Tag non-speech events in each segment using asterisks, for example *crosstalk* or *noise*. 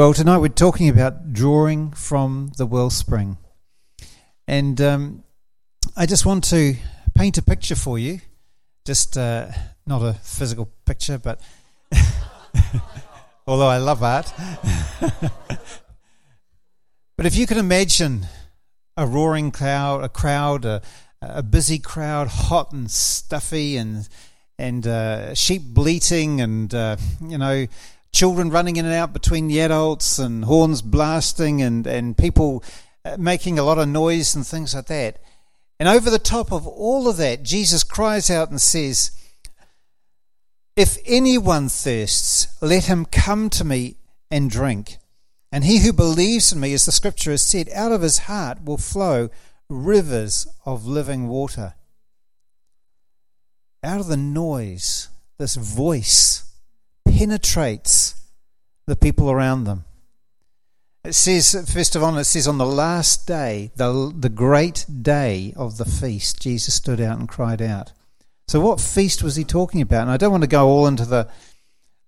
Well, tonight we're talking about drawing from the wellspring. And um, I just want to paint a picture for you. Just uh, not a physical picture, but *laughs* although I love art. *laughs* but if you can imagine a roaring crowd, a crowd, a, a busy crowd, hot and stuffy, and and uh, sheep bleating, and uh, you know children running in and out between the adults and horns blasting and, and people uh, making a lot of noise and things like that. And over the top of all of that, Jesus cries out and says, If anyone thirsts, let him come to me and drink. And he who believes in me, as the scripture has said, out of his heart will flow rivers of living water. Out of the noise, this voice penetrates the people around them. It says, first of all, it says, on the last day, the, the great day of the feast, Jesus stood out and cried out. So, what feast was he talking about? And I don't want to go all into the,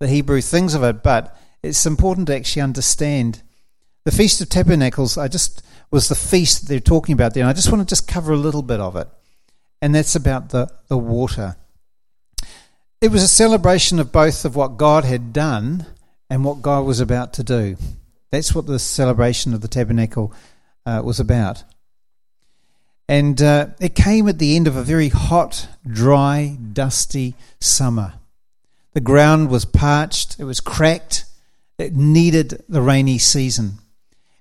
the Hebrew things of it, but it's important to actually understand. The Feast of Tabernacles, I just was the feast they're talking about there, and I just want to just cover a little bit of it. And that's about the, the water. It was a celebration of both of what God had done and what God was about to do. That's what the celebration of the tabernacle uh, was about. And uh, it came at the end of a very hot, dry, dusty summer. The ground was parched, it was cracked, it needed the rainy season.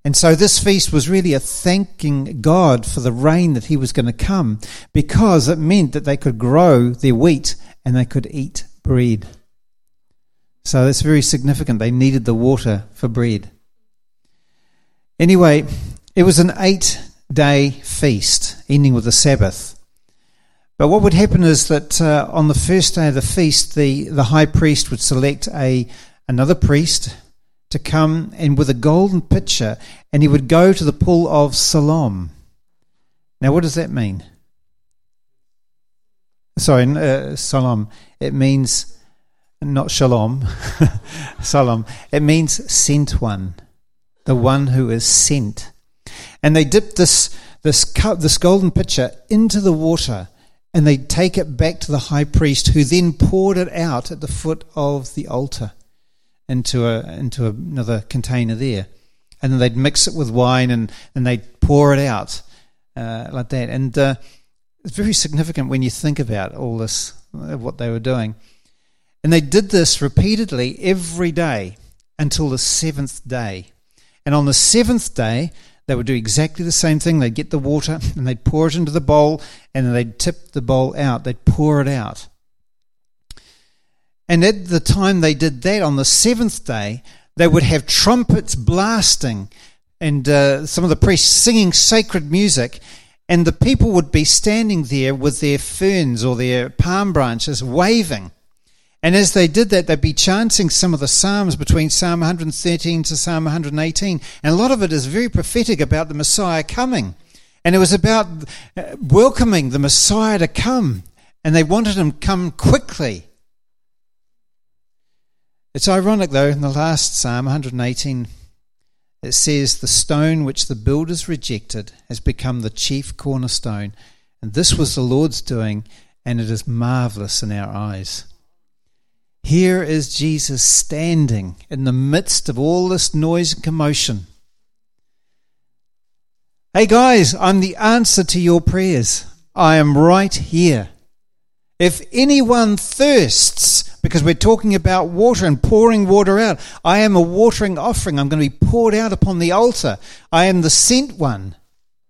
And so this feast was really a thanking God for the rain that He was going to come because it meant that they could grow their wheat and they could eat bread. So that's very significant. They needed the water for bread. Anyway, it was an eight day feast, ending with the Sabbath. But what would happen is that uh, on the first day of the feast, the, the high priest would select a another priest to come and with a golden pitcher, and he would go to the pool of Siloam. Now, what does that mean? Sorry, uh, salam. It means not shalom, *laughs* salam. It means sent one, the one who is sent. And they dipped this this cup, this golden pitcher, into the water, and they take it back to the high priest, who then poured it out at the foot of the altar into a into another container there, and then they'd mix it with wine and and they'd pour it out uh, like that, and. Uh, it's very significant when you think about all this, uh, what they were doing. And they did this repeatedly every day until the seventh day. And on the seventh day, they would do exactly the same thing. They'd get the water *laughs* and they'd pour it into the bowl and then they'd tip the bowl out. They'd pour it out. And at the time they did that on the seventh day, they would have trumpets blasting and uh, some of the priests singing sacred music and the people would be standing there with their ferns or their palm branches waving. And as they did that, they'd be chanting some of the Psalms between Psalm 113 to Psalm 118. And a lot of it is very prophetic about the Messiah coming. And it was about uh, welcoming the Messiah to come. And they wanted him come quickly. It's ironic, though, in the last Psalm 118, it says, The stone which the builders rejected has become the chief cornerstone. And this was the Lord's doing, and it is marvelous in our eyes. Here is Jesus standing in the midst of all this noise and commotion. Hey guys, I'm the answer to your prayers. I am right here. If anyone thirsts, because we're talking about water and pouring water out. I am a watering offering. I'm going to be poured out upon the altar. I am the sent one.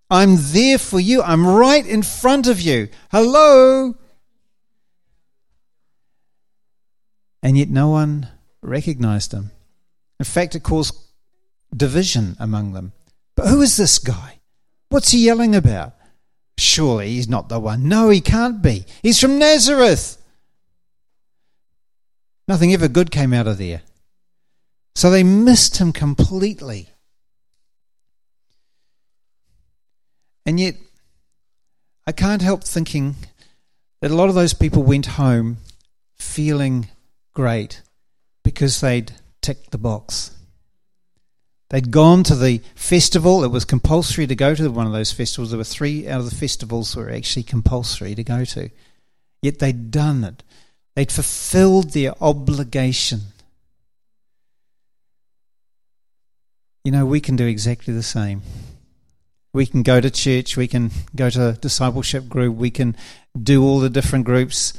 I'm there for you. I'm right in front of you. Hello. And yet no one recognized him. In fact, it caused division among them. But who is this guy? What's he yelling about? Surely he's not the one. No, he can't be. He's from Nazareth. Nothing ever good came out of there. So they missed him completely. And yet, I can't help thinking that a lot of those people went home feeling great because they'd ticked the box. They'd gone to the festival. It was compulsory to go to one of those festivals. There were three out of the festivals were actually compulsory to go to. Yet they'd done it. They'd fulfilled their obligation. You know, we can do exactly the same. We can go to church, we can go to discipleship group, we can do all the different groups.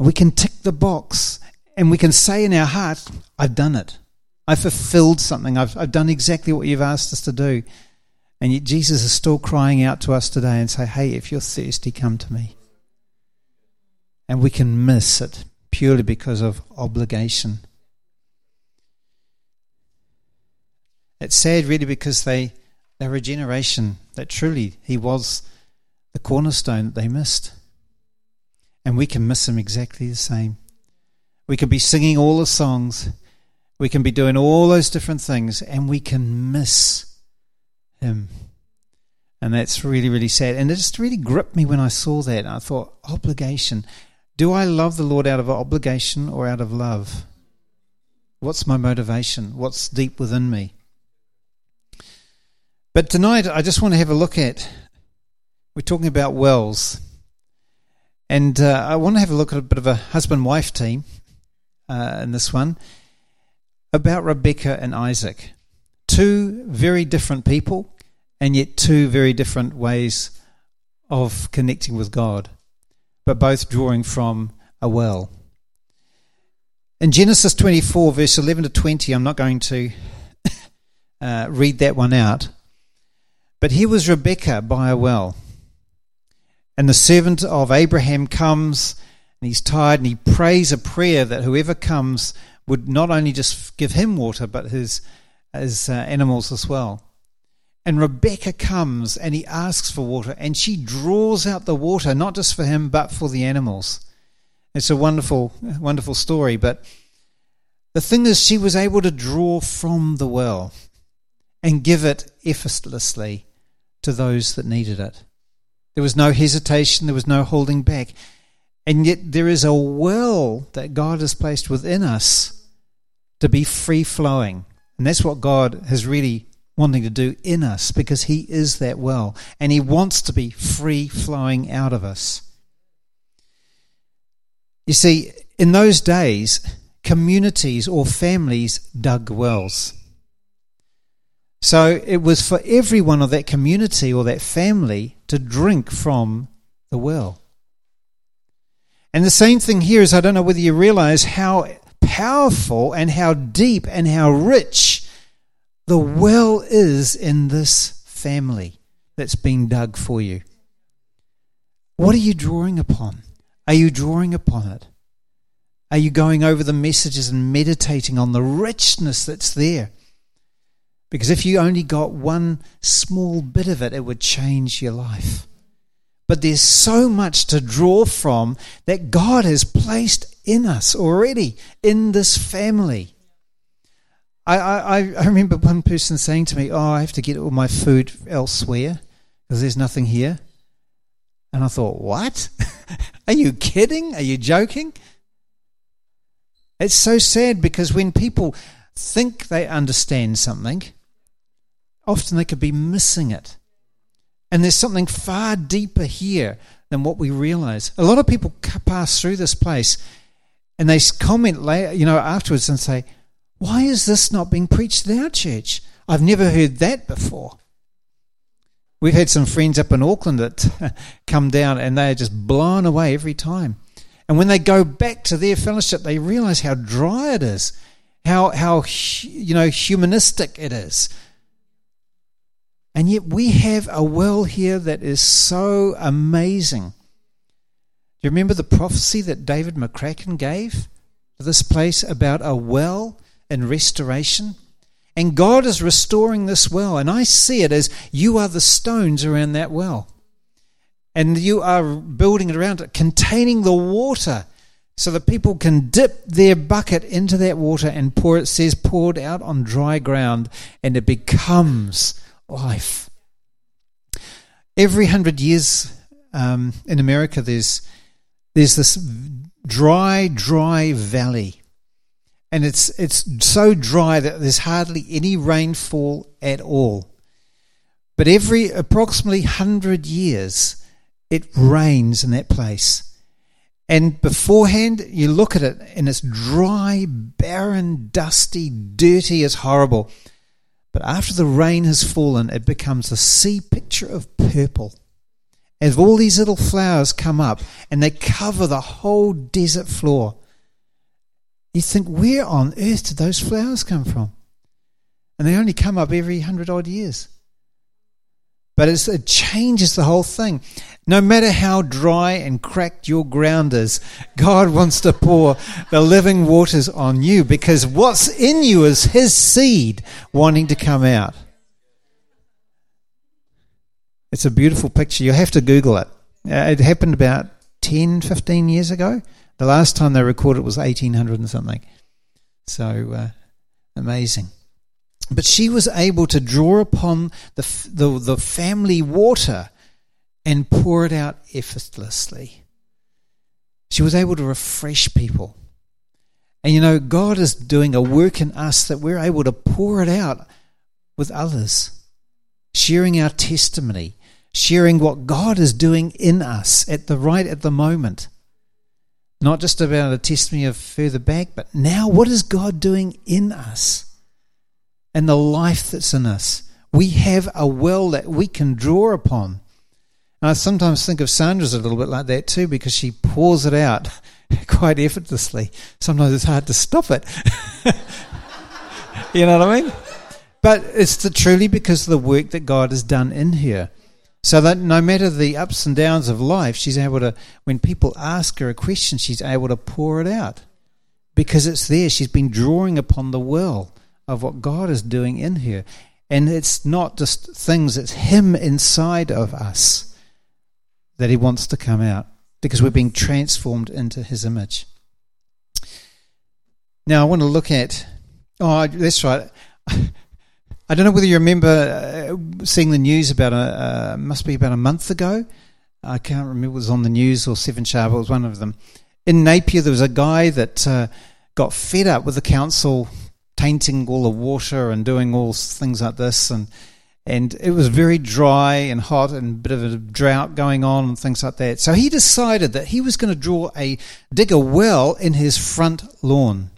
We can tick the box and we can say in our heart, I've done it. I've fulfilled something. I've, I've done exactly what you've asked us to do. And yet Jesus is still crying out to us today and say, hey, if you're thirsty, come to me. And we can miss it purely because of obligation. It's sad, really, because they, they were a generation that truly he was the cornerstone that they missed. And we can miss him exactly the same. We can be singing all the songs we can be doing all those different things and we can miss Him. And that's really, really sad. And it just really gripped me when I saw that. I thought, obligation. Do I love the Lord out of obligation or out of love? What's my motivation? What's deep within me? But tonight, I just want to have a look at. We're talking about wells. And uh, I want to have a look at a bit of a husband wife team uh, in this one about Rebecca and Isaac. Two very different people, and yet two very different ways of connecting with God, but both drawing from a well. In Genesis 24, verse 11 to 20, I'm not going to *coughs* uh, read that one out, but here was Rebecca by a well. And the servant of Abraham comes, and he's tired, and he prays a prayer that whoever comes would not only just give him water, but his, his uh, animals as well. And Rebecca comes and he asks for water, and she draws out the water, not just for him, but for the animals. It's a wonderful, wonderful story. But the thing is, she was able to draw from the well and give it effortlessly to those that needed it. There was no hesitation, there was no holding back. And yet, there is a well that God has placed within us to be free flowing. And that's what God has really wanting to do in us because He is that well. And He wants to be free flowing out of us. You see, in those days, communities or families dug wells. So it was for everyone of that community or that family to drink from the well. And the same thing here is I don't know whether you realize how powerful and how deep and how rich the well is in this family that's been dug for you. What are you drawing upon? Are you drawing upon it? Are you going over the messages and meditating on the richness that's there? Because if you only got one small bit of it, it would change your life. But there's so much to draw from that God has placed in us already, in this family. I, I, I remember one person saying to me, Oh, I have to get all my food elsewhere because there's nothing here. And I thought, What? *laughs* Are you kidding? Are you joking? It's so sad because when people think they understand something, often they could be missing it. And there's something far deeper here than what we realize. A lot of people pass through this place and they comment later, you know, afterwards and say, "Why is this not being preached in our church? I've never heard that before." We've had some friends up in Auckland that *laughs* come down and they are just blown away every time. And when they go back to their fellowship, they realize how dry it is, how how you know humanistic it is, and yet we have a well here that is so amazing. Do you remember the prophecy that David McCracken gave to this place about a well and restoration? And God is restoring this well, and I see it as you are the stones around that well. And you are building it around it, containing the water so that people can dip their bucket into that water and pour it says poured out on dry ground and it becomes life. Every hundred years um, in America, there's there's this dry, dry valley, And it's, it's so dry that there's hardly any rainfall at all. But every approximately 100 years, it rains in that place. And beforehand, you look at it and it's dry, barren, dusty, dirty, it's horrible. But after the rain has fallen, it becomes a sea picture of purple. As all these little flowers come up and they cover the whole desert floor, you think, where on earth did those flowers come from? And they only come up every hundred odd years. But it changes the whole thing. No matter how dry and cracked your ground is, God *laughs* wants to pour the living waters on you because what's in you is His seed wanting to come out. It's a beautiful picture. You have to Google it. Uh, it happened about 10, 15 years ago. The last time they recorded was 1800 and something. So uh, amazing. But she was able to draw upon the, the, the family water and pour it out effortlessly. She was able to refresh people. And you know, God is doing a work in us that we're able to pour it out with others, sharing our testimony, sharing what God is doing in us at the right at the moment. Not just about a testimony of further back, but now what is God doing in us and the life that's in us? We have a well that we can draw upon. And I sometimes think of Sandra's a little bit like that too, because she pours it out *laughs* quite effortlessly. Sometimes it's hard to stop it. *laughs* you know what I mean? But it's the, truly because of the work that God has done in her. So that no matter the ups and downs of life, she's able to, when people ask her a question, she's able to pour it out. Because it's there. She's been drawing upon the well of what God is doing in here. And it's not just things, it's Him inside of us that he wants to come out because we're being transformed into his image. Now, I want to look at. Oh, that's right. *laughs* I don't know whether you remember uh, seeing the news about a uh, must be about a month ago. I can't remember it was on the news or Seven Sharp. It was one of them. In Napier, there was a guy that uh, got fed up with the council tainting all the water and doing all things like this, and and it was very dry and hot and a bit of a drought going on and things like that. So he decided that he was going to draw a dig a well in his front lawn.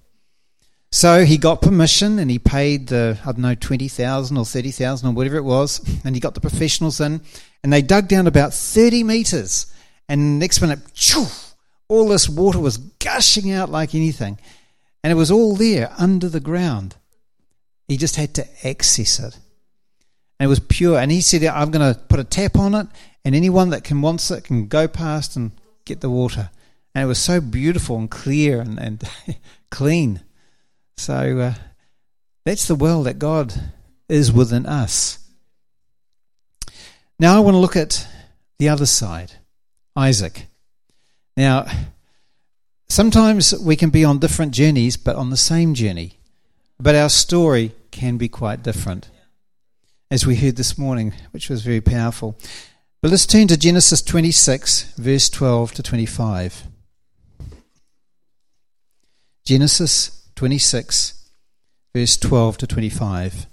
So he got permission and he paid the I don't know twenty thousand or thirty thousand or whatever it was, and he got the professionals in, and they dug down about thirty meters, and next minute, choo, all this water was gushing out like anything, and it was all there under the ground. He just had to access it and it was pure. And he said, I'm going to put a tap on it, and anyone that can wants it can go past and get the water. And it was so beautiful and clear and, and *laughs* clean. So uh, that's the well that God is within us. Now I want to look at the other side, Isaac. Now, sometimes we can be on different journeys, but on the same journey. But our story can be quite different as we heard this morning, which was very powerful. But let's turn to Genesis 26, verse 12 to 25. Genesis 26, verse 12 to 25.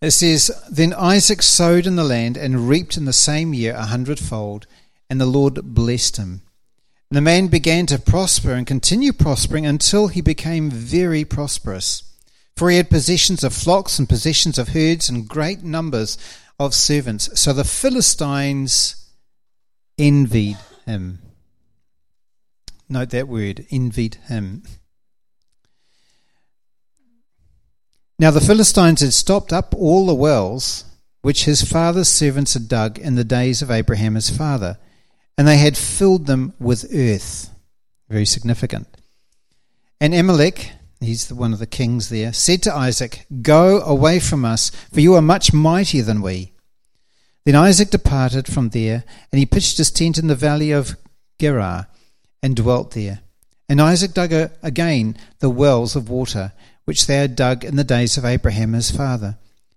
It says, Then Isaac sowed in the land and reaped in the same year a hundredfold, and the Lord blessed him. And the man began to prosper and continue prospering until he became very prosperous. For he had possessions of flocks and possessions of herds and great numbers of servants. So the Philistines envied him. Note that word, envied him. Now the Philistines had stopped up all the wells which his father's servants had dug in the days of Abraham his father, and they had filled them with earth. Very significant. And Abimelech, he's one of the kings there, said to Isaac, Go away from us, for you are much mightier than we. Then Isaac departed from there, and he pitched his tent in the valley of Gerar, and dwelt there. And Isaac dug again the wells of water which they had dug in the days of Abraham his father.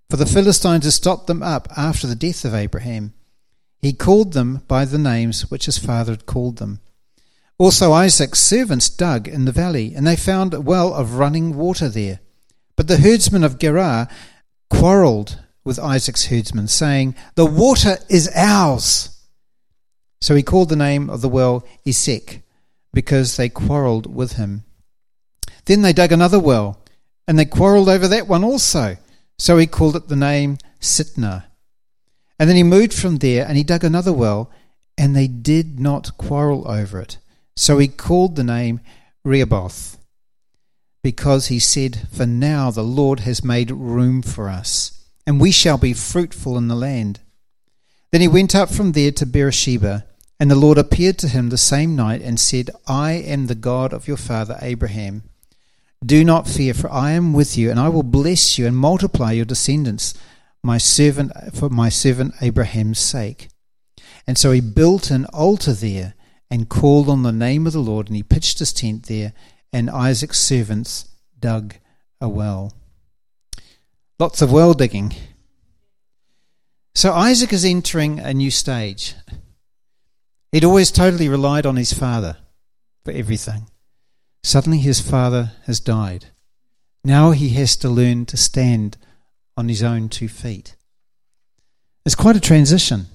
for the Philistines had stopped them up after the death of Abraham. He called them by the names which his father had called them. Also Isaac's servants dug in the valley, and they found a well of running water there. But the herdsmen of Gerar quarrelled with Isaac's herdsmen, saying, The water is ours. So he called the name of the well Esek, because they quarrelled with him. Then they dug another well, and they quarrelled over that one also. So he called it the name Sitnah. And then he moved from there and he dug another well, and they did not quarrel over it. So he called the name Rehoboth, because he said, For now the Lord has made room for us, and we shall be fruitful in the land. Then he went up from there to Beersheba, and the Lord appeared to him the same night and said, I am the God of your father Abraham. Do not fear, for I am with you, and I will bless you and multiply your descendants, my servant for my servant Abraham's sake. And so he built an altar there and called on the name of the Lord, and he pitched his tent there, and Isaac's servants dug a well. Lots of well digging. So Isaac is entering a new stage. He'd always totally relied on his father for everything. Suddenly his father has died. Now he has to learn to stand on his own two feet. It's quite a transition.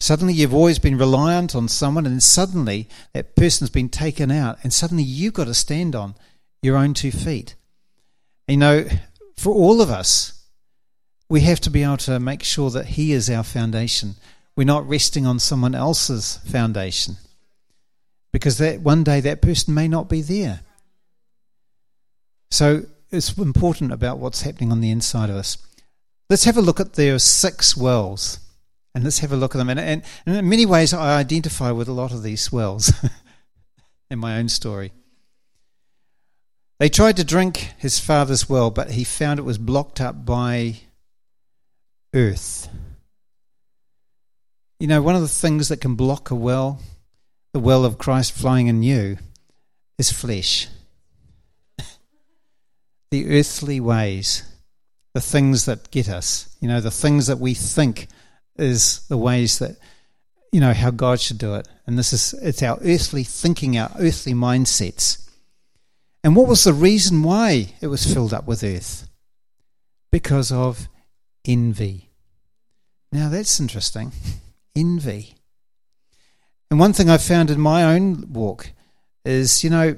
Suddenly you've always been reliant on someone, and suddenly that person's been taken out, and suddenly you've got to stand on your own two feet. You know, for all of us, we have to be able to make sure that He is our foundation. We're not resting on someone else's foundation because that one day that person may not be there. So it's important about what's happening on the inside of us. Let's have a look at their six wells, and let's have a look at them. And, and, and in many ways, I identify with a lot of these wells *laughs* in my own story. They tried to drink his father's well, but he found it was blocked up by earth. You know, one of the things that can block a well the will of Christ flowing in you is flesh. *laughs* the earthly ways, the things that get us, you know, the things that we think is the ways that, you know, how God should do it. And this is, it's our earthly thinking, our earthly mindsets. And what was the reason why it was filled up with earth? Because of envy. Now that's interesting. *laughs* Envy. And one thing I found in my own walk is, you know,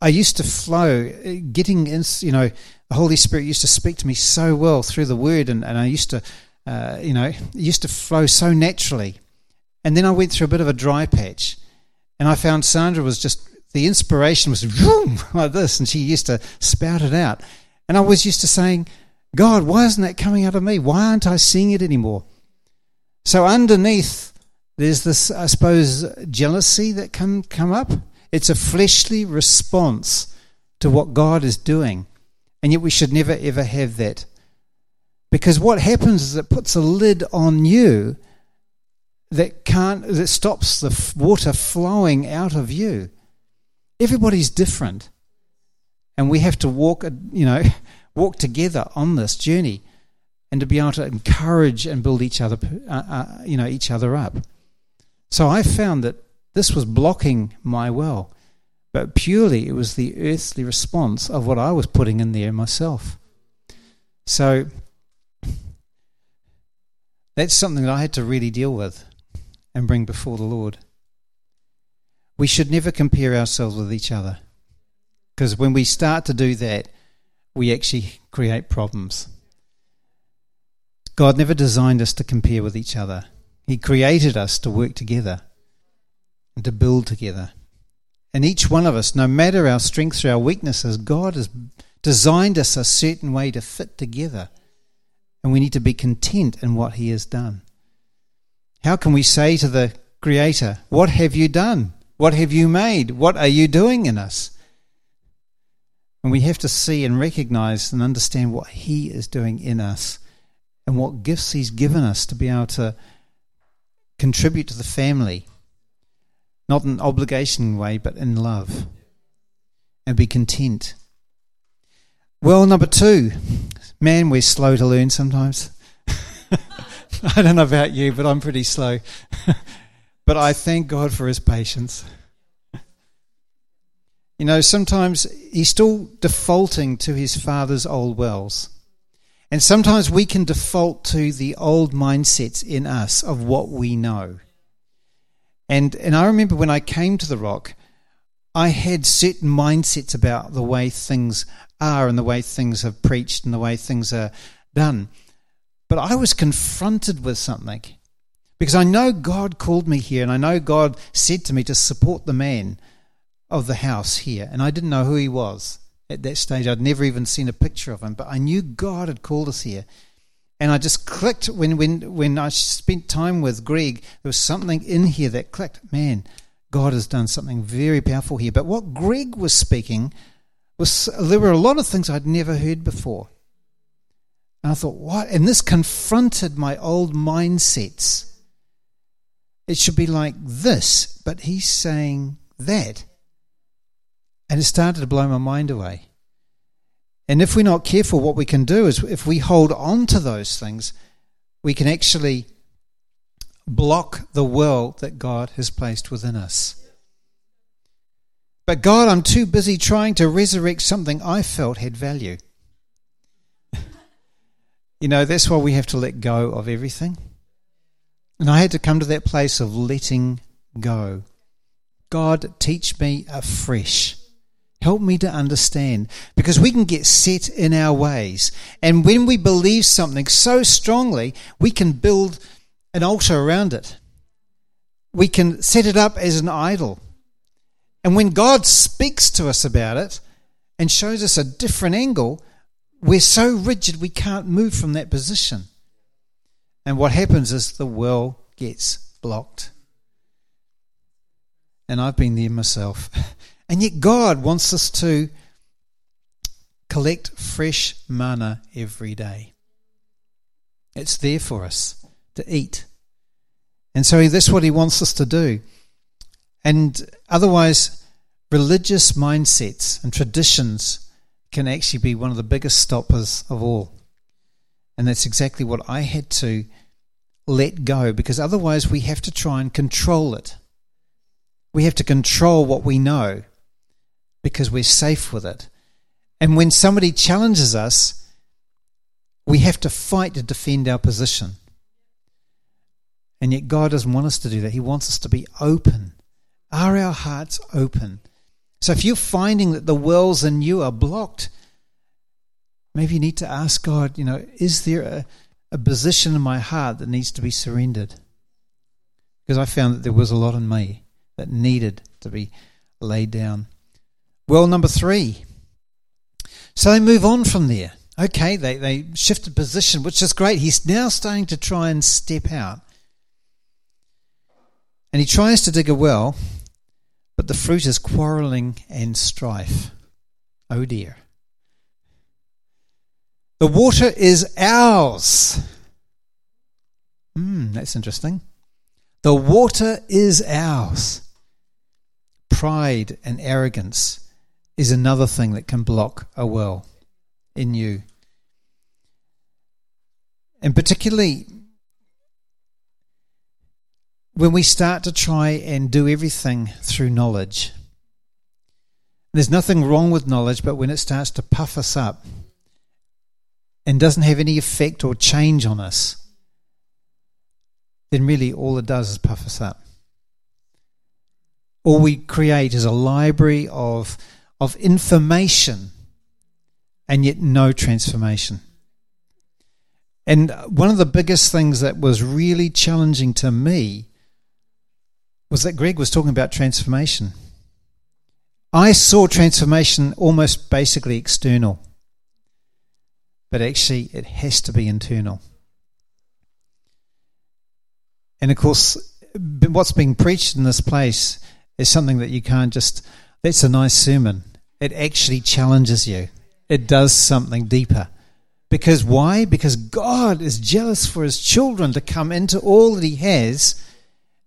I used to flow, getting in, you know, the Holy Spirit used to speak to me so well through the Word, and, and I used to, uh, you know, used to flow so naturally. And then I went through a bit of a dry patch, and I found Sandra was just, the inspiration was vroom, *laughs* like this, and she used to spout it out. And I was used to saying, God, why isn't that coming out of me? Why aren't I seeing it anymore? So underneath there's this, I suppose, jealousy that can come up. It's a fleshly response to what God is doing. And yet we should never ever have that. Because what happens is it puts a lid on you that can't that stops the water flowing out of you. Everybody's different. And we have to walk you know *laughs* walk together on this journey and to be able to encourage and build each other uh, uh, you know each other up. So I found that this was blocking my well, but purely it was the earthly response of what I was putting in there myself. So that's something that I had to really deal with and bring before the Lord. We should never compare ourselves with each other because when we start to do that, we actually create problems. God never designed us to compare with each other. He created us to work together and to build together. And each one of us, no matter our strengths or our weaknesses, God has designed us a certain way to fit together. And we need to be content in what He has done. How can we say to the Creator, What have you done? What have you made? What are you doing in us? And we have to see and recognize and understand what He is doing in us and what gifts He's given us to be able to contribute to the family, not in an obligation way, but in love, and be content. Well, number two, Man, we're slow to learn sometimes. *laughs* I don't know about you, but I'm pretty slow. *laughs* but I thank God for his patience. You know, sometimes he's still defaulting to his father's old wells. And sometimes we can default to the old mindsets in us of what we know. And, and I remember when I came to the rock, I had certain mindsets about the way things are and the way things are preached and the way things are done. But I was confronted with something because I know God called me here and I know God said to me to support the man of the house here. And I didn't know who he was at that stage. I'd never even seen a picture of him, but I knew God had called us here. And I just clicked when, when, when I spent time with Greg, there was something in here that clicked. Man, God has done something very powerful here. But what Greg was speaking was there were a lot of things I'd never heard before. And I thought, what? And this confronted my old mindsets. It should be like this, but he's saying that. And it started to blow my mind away. And if we're not careful, what we can do is if we hold on to those things, we can actually block the world that God has placed within us. But God, I'm too busy trying to resurrect something I felt had value. *laughs* you know, that's why we have to let go of everything. And I had to come to that place of letting go. God, teach me afresh. Help me to understand because we can get set in our ways. And when we believe something so strongly, we can build an altar around it. We can set it up as an idol. And when God speaks to us about it and shows us a different angle, we're so rigid we can't move from that position. And what happens is the well gets blocked. And I've been there myself. *laughs* And yet, God wants us to collect fresh manna every day. It's there for us to eat. And so that's what He wants us to do. And otherwise, religious mindsets and traditions can actually be one of the biggest stoppers of all. And that's exactly what I had to let go because otherwise we have to try and control it. We have to control what we know because we're safe with it. And when somebody challenges us, we have to fight to defend our position. And yet, God doesn't want us to do that. He wants us to be open. Are our hearts open? So, if you're finding that the wells in you are blocked, maybe you need to ask God, you know, is there a, a position in my heart that needs to be surrendered? Because I found that there was a lot in me that needed to be laid down. Well, number three. So they move on from there. Okay, they, they shifted position, which is great. He's now starting to try and step out. And he tries to dig a well, but the fruit is quarreling and strife. Oh dear. The water is ours. Hmm, that's interesting. The water is ours. Pride and arrogance is another thing that can block a well in you. And particularly when we start to try and do everything through knowledge. There's nothing wrong with knowledge, but when it starts to puff us up and doesn't have any effect or change on us, then really all it does is puff us up. All we create is a library of of information and yet no transformation. And one of the biggest things that was really challenging to me was that Greg was talking about transformation. I saw transformation almost basically external, but actually it has to be internal. And of course, what's being preached in this place is something that you can't just, that's a nice sermon it actually challenges you. It does something deeper. Because why? Because God is jealous for his children to come into all that he has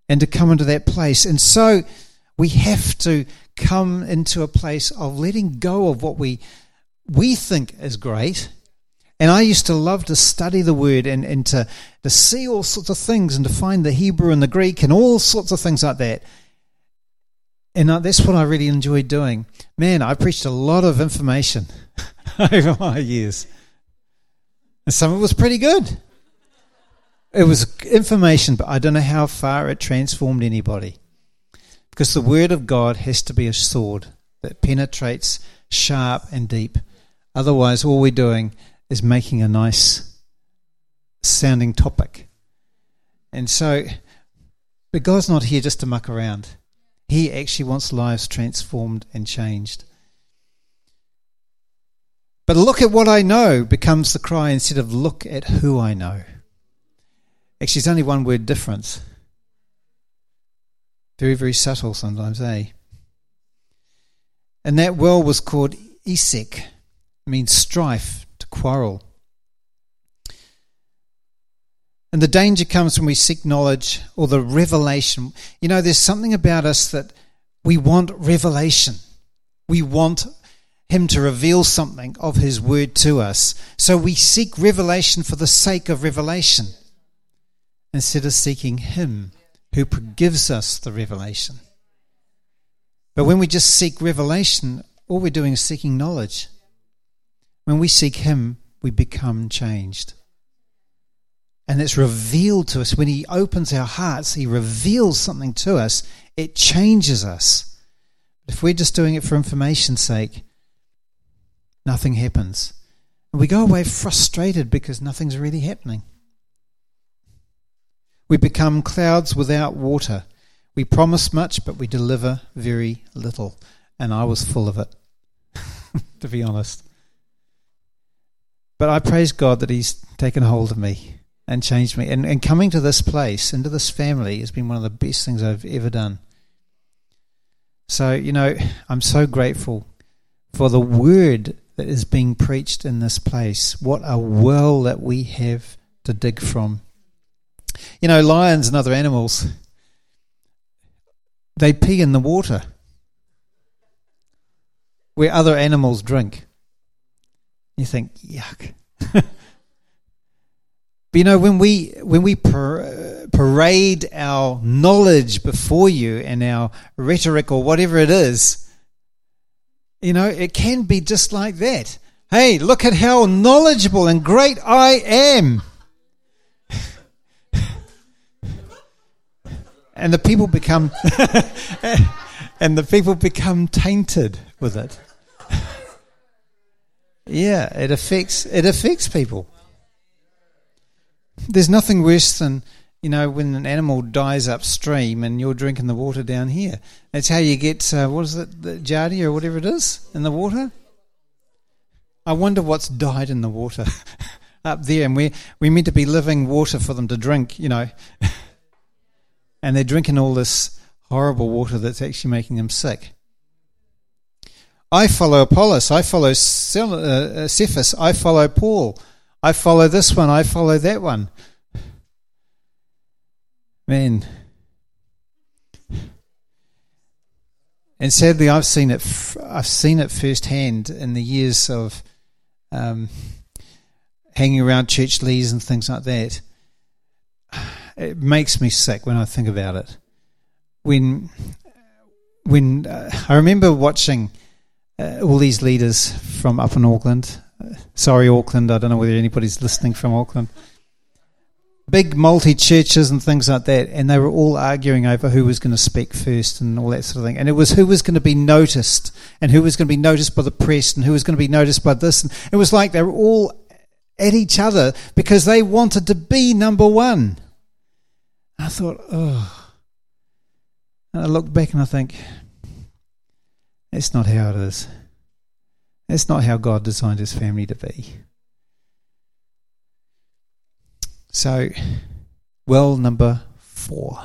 and to come into that place. And so we have to come into a place of letting go of what we we think is great And I used to love to study the word and, and to, to see all sorts of things and to find the Hebrew and the Greek and all sorts of things like that. And uh, that's what I really enjoyed doing. Man, I preached a lot of information *laughs* over my years. And some of it was pretty good. It was information, but I don't know how far it transformed anybody. Because the Word of God has to be a sword that penetrates sharp and deep. Otherwise, all we're doing is making a nice sounding topic. And so, but God's not here just to muck around. He actually wants lives transformed and changed. But look at what I know becomes the cry instead of look at who I know. Actually, it's only one word difference. Very, very subtle sometimes, eh? And that well was called Esek, means strife, to quarrel. And the danger comes when we seek knowledge or the revelation. You know, there's something about us that we want revelation. We want Him to reveal something of His Word to us. So we seek revelation for the sake of revelation instead of seeking Him who gives us the revelation. But when we just seek revelation, all we're doing is seeking knowledge. When we seek Him, we become changed. And it's revealed to us. When He opens our hearts, He reveals something to us. It changes us. If we're just doing it for information's sake, nothing happens. And we go away frustrated because nothing's really happening. We become clouds without water. We promise much, but we deliver very little. And I was full of it, *laughs* to be honest. But I praise God that He's taken hold of me and changed me. And, and coming to this place, into this family, has been one of the best things I've ever done. So, you know, I'm so grateful for the word that is being preached in this place. What a well that we have to dig from. You know, lions and other animals, they pee in the water where other animals drink. You think, yuck. *laughs* but you know, when we when we uh, parade our knowledge before you and our rhetoric or whatever it is, you know, it can be just like that. Hey, look at how knowledgeable and great I am. *laughs* and the people become *laughs* and the people become tainted with it. *laughs* yeah, it affects it affects people. There's nothing worse than you know when an animal dies upstream and you're drinking the water down here. That's how you get uh, what is it, the or whatever it is in the water. I wonder what's died in the water *laughs* up there, and we we meant to be living water for them to drink, you know. *laughs* and they're drinking all this horrible water that's actually making them sick. I follow Apollos, I follow uh, uh, Cephas, I follow Paul, I follow this one, I follow that one. Man. And sadly, I've seen it. I've seen it firsthand in the years of um, hanging around church leaders and things like that it makes me sick when I think about it. When when uh, I remember watching uh, all these leaders from up in Auckland. Sorry, Auckland. I don't know whether anybody's listening from Auckland. Big multi churches and things like that, and they were all arguing over who was going to speak first and all that sort of thing. And it was who was going to be noticed, and who was going to be noticed by the press, and who was going to be noticed by this. And it was like they were all at each other because they wanted to be number one. I thought, oh. And I look back and I think, that's not how it is. That's not how God designed his family to be. So, well number four.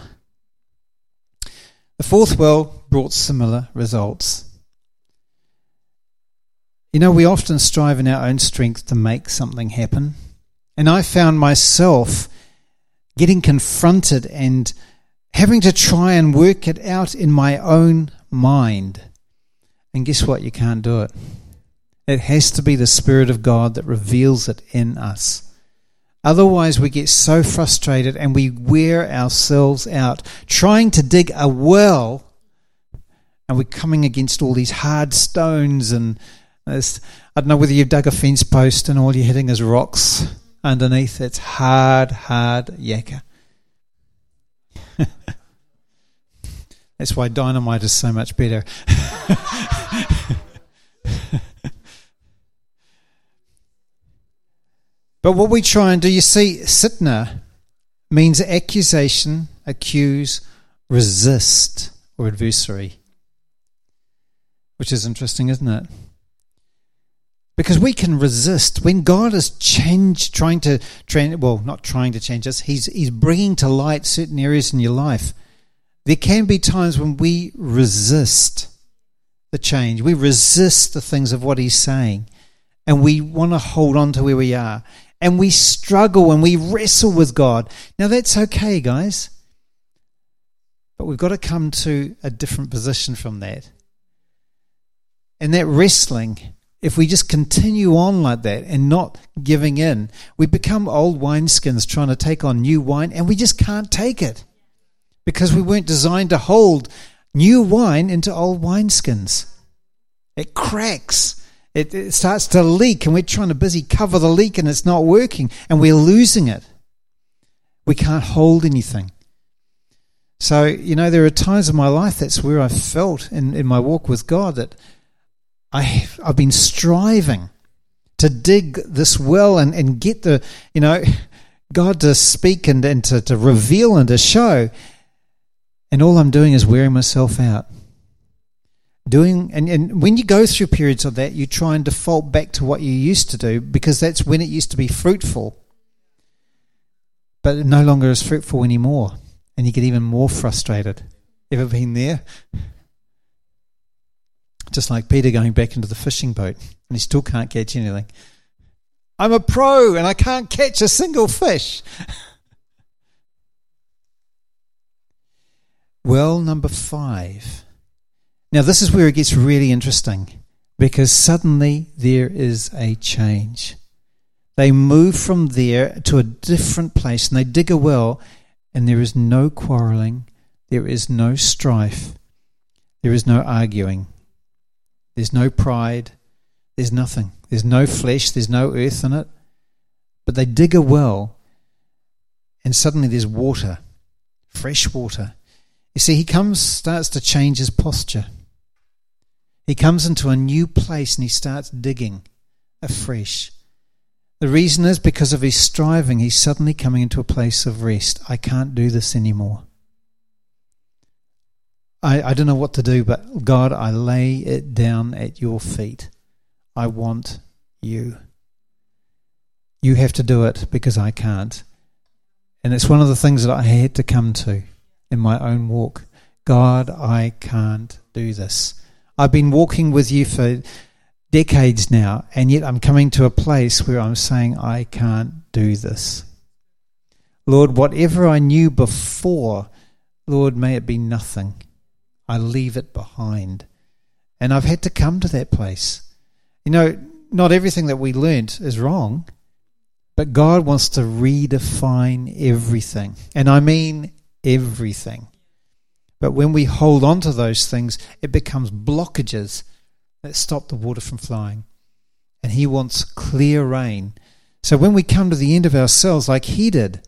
The fourth well brought similar results. You know, we often strive in our own strength to make something happen. And I found myself getting confronted and having to try and work it out in my own mind. And guess what? You can't do it. It has to be the Spirit of God that reveals it in us. Otherwise, we get so frustrated and we wear ourselves out trying to dig a well, and we're coming against all these hard stones. And I don't know whether you've dug a fence post and all you're hitting is rocks underneath. It's hard, hard yakka. *laughs* That's why dynamite is so much better. *laughs* but what we try and do, you see, Sitnah means accusation, accuse, resist, or adversary. Which is interesting, isn't it? Because we can resist when God is change, trying to, train, well, not trying to change us. He's He's bringing to light certain areas in your life. There can be times when we resist the change. We resist the things of what He's saying, and we want to hold on to where we are, and we struggle and we wrestle with God. Now that's okay, guys, but we've got to come to a different position from that. And that wrestling if we just continue on like that and not giving in, we become old wineskins trying to take on new wine and we just can't take it because we weren't designed to hold new wine into old wineskins. It cracks. It, it starts to leak and we're trying to busy cover the leak and it's not working and we're losing it. We can't hold anything. So, you know, there are times in my life that's where I've felt in, in my walk with God that I, I've been striving to dig this well and, and get the, you know, God to speak and, and to, to reveal and to show. And all I'm doing is wearing myself out. Doing and, and when you go through periods of that, you try and default back to what you used to do because that's when it used to be fruitful. But it no longer is fruitful anymore. And you get even more frustrated. Ever been there? Just like Peter going back into the fishing boat and he still can't catch anything. I'm a pro and I can't catch a single fish. *laughs* well, number five. Now, this is where it gets really interesting because suddenly there is a change. They move from there to a different place and they dig a well, and there is no quarreling, there is no strife, there is no arguing. There's no pride. There's nothing. There's no flesh. There's no earth in it. But they dig a well, and suddenly there's water, fresh water. You see, he comes, starts to change his posture. He comes into a new place and he starts digging afresh. The reason is because of his striving, he's suddenly coming into a place of rest. I can't do this anymore. I, I don't know what to do, but God, I lay it down at your feet. I want you. You have to do it because I can't. And it's one of the things that I had to come to in my own walk. God, I can't do this. I've been walking with you for decades now, and yet I'm coming to a place where I'm saying, I can't do this. Lord, whatever I knew before, Lord, may it be nothing. I leave it behind. And I've had to come to that place. You know, not everything that we learnt is wrong, but God wants to redefine everything. And I mean everything. But when we hold on to those things, it becomes blockages that stop the water from flowing. And He wants clear rain. So when we come to the end of ourselves, like He did,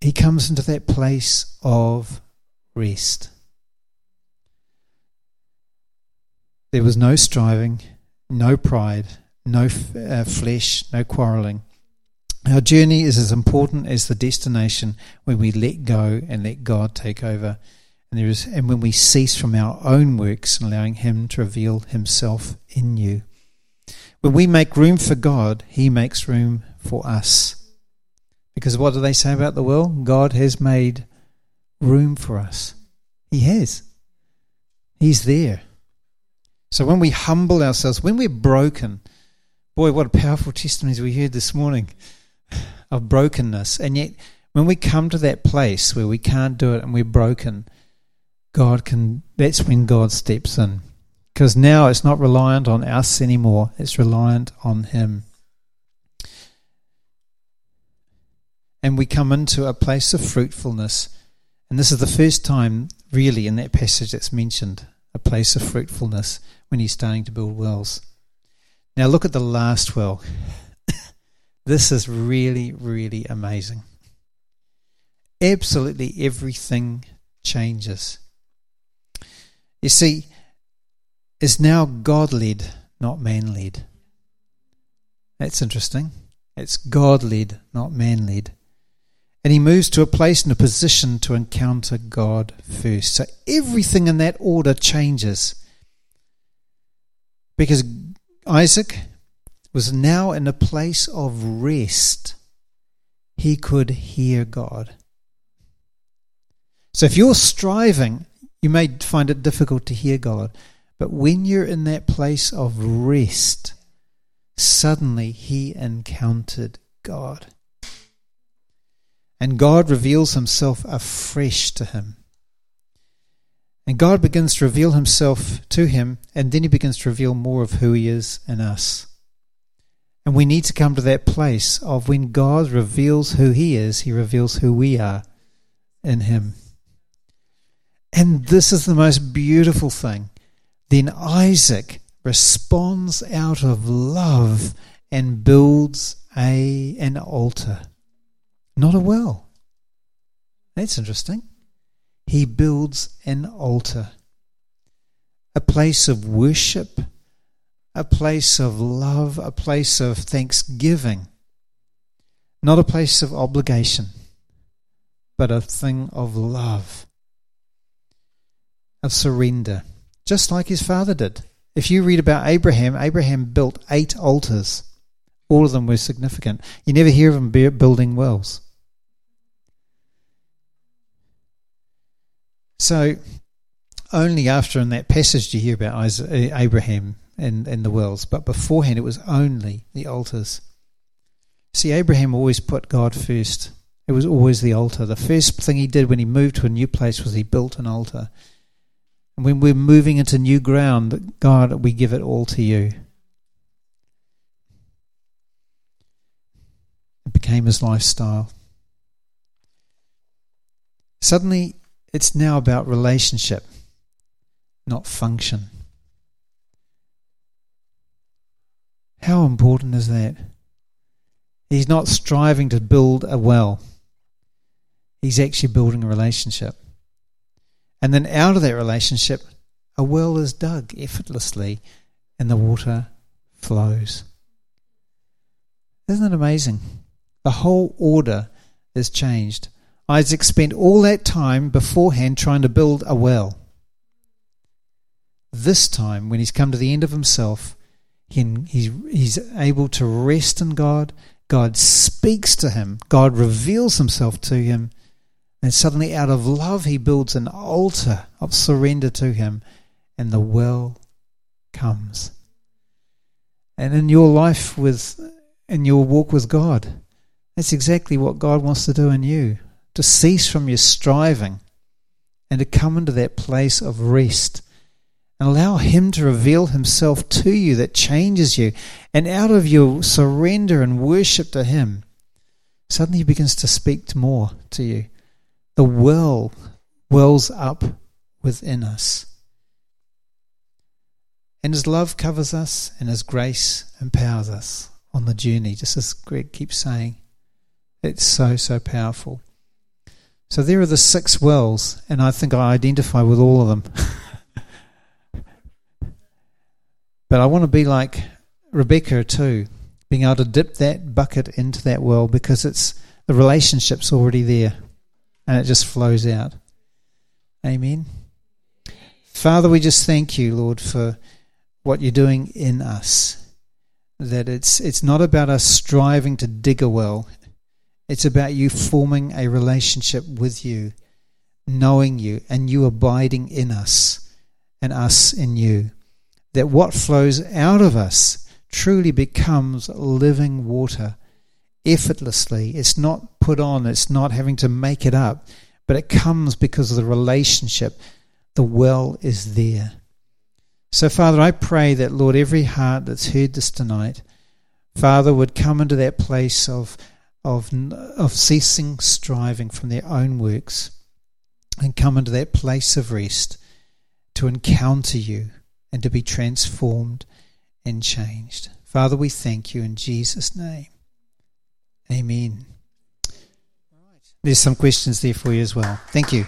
He comes into that place of rest. There was no striving, no pride, no uh, flesh, no quarreling. Our journey is as important as the destination when we let go and let God take over. And there is and when we cease from our own works and allowing him to reveal himself in you. When we make room for God, he makes room for us. Because what do they say about the world? God has made room for us. He has. He's there. So when we humble ourselves, when we're broken, boy, what a powerful testimonies we heard this morning of brokenness. And yet, when we come to that place where we can't do it and we're broken, God can, that's when God steps in. Because now it's not reliant on us anymore, it's reliant on Him. And we come into a place of fruitfulness. And this is the first time, really, in that passage that's mentioned a place of fruitfulness when he's starting to build wells. Now, look at the last well. This is really, really amazing. Absolutely everything changes. You see, it's now God led, not man led. That's interesting. It's God led, not man led. And he moves to a place and a position to encounter God first. So everything in that order changes. Because Isaac was now in a place of rest. He could hear God. So if you're striving, you may find it difficult to hear God. But when you're in that place of rest, suddenly he encountered God. And God reveals himself afresh to him. And God begins to reveal himself to him, and then he begins to reveal more of who he is in us. And we need to come to that place of when God reveals who he is, he reveals who we are in him. And this is the most beautiful thing. Then Isaac responds out of love and builds a an altar not a well. That's interesting. He builds an altar, a place of worship, a place of love, a place of thanksgiving, not a place of obligation, but a thing of love, of surrender, just like his father did. If you read about Abraham, Abraham built eight altars. All of them were significant. You never hear of him building wells. So only after in that passage do you hear about Abraham and the wells, but beforehand it was only the altars. See, Abraham always put God first. It was always the altar. The first thing he did when he moved to a new place was he built an altar. And when we're moving into new ground, God, we give it all to you. It became his lifestyle. Suddenly, it's now about relationship, not function. How important is that? He's not striving to build a well. He's actually building a relationship. And then out of that relationship, a well is dug effortlessly and the water flows. Isn't it amazing? The whole order is changed. Isaac spent all that time beforehand trying to build a well. This time, when he's come to the end of himself, he, he's, he's able to rest in God. God speaks to him, God reveals himself to him, and suddenly, out of love, he builds an altar of surrender to him, and the well comes. And in your life with in your walk with God, that's exactly what God wants to do in you. To cease from your striving and to come into that place of rest and allow Him to reveal Himself to you that changes you. And out of your surrender and worship to Him, suddenly He begins to speak more to you. The well wells up within us. And His love covers us, and His grace empowers us on the journey, just as Greg keeps saying. It's so, so powerful. So there are the six wells, and I think I identify with all of them. *laughs* but I want to be like Rebecca too, being able to dip that bucket into that well because it's the relationship's already there and it just flows out. Amen. Father, we just thank you, Lord, for what you're doing in us. That it's it's not about us striving to dig a well. It's about you forming a relationship with you, knowing you, and you abiding in us, and us in you. That what flows out of us truly becomes living water effortlessly. It's not put on, it's not having to make it up, but it comes because of the relationship. The well is there. So, Father, I pray that, Lord, every heart that's heard this tonight, Father, would come into that place of, of, of ceasing striving from their own works and come into that place of rest to encounter you and to be transformed and changed. Father, we thank you in Jesus' name. Amen. There's some questions there for you as well. Thank you.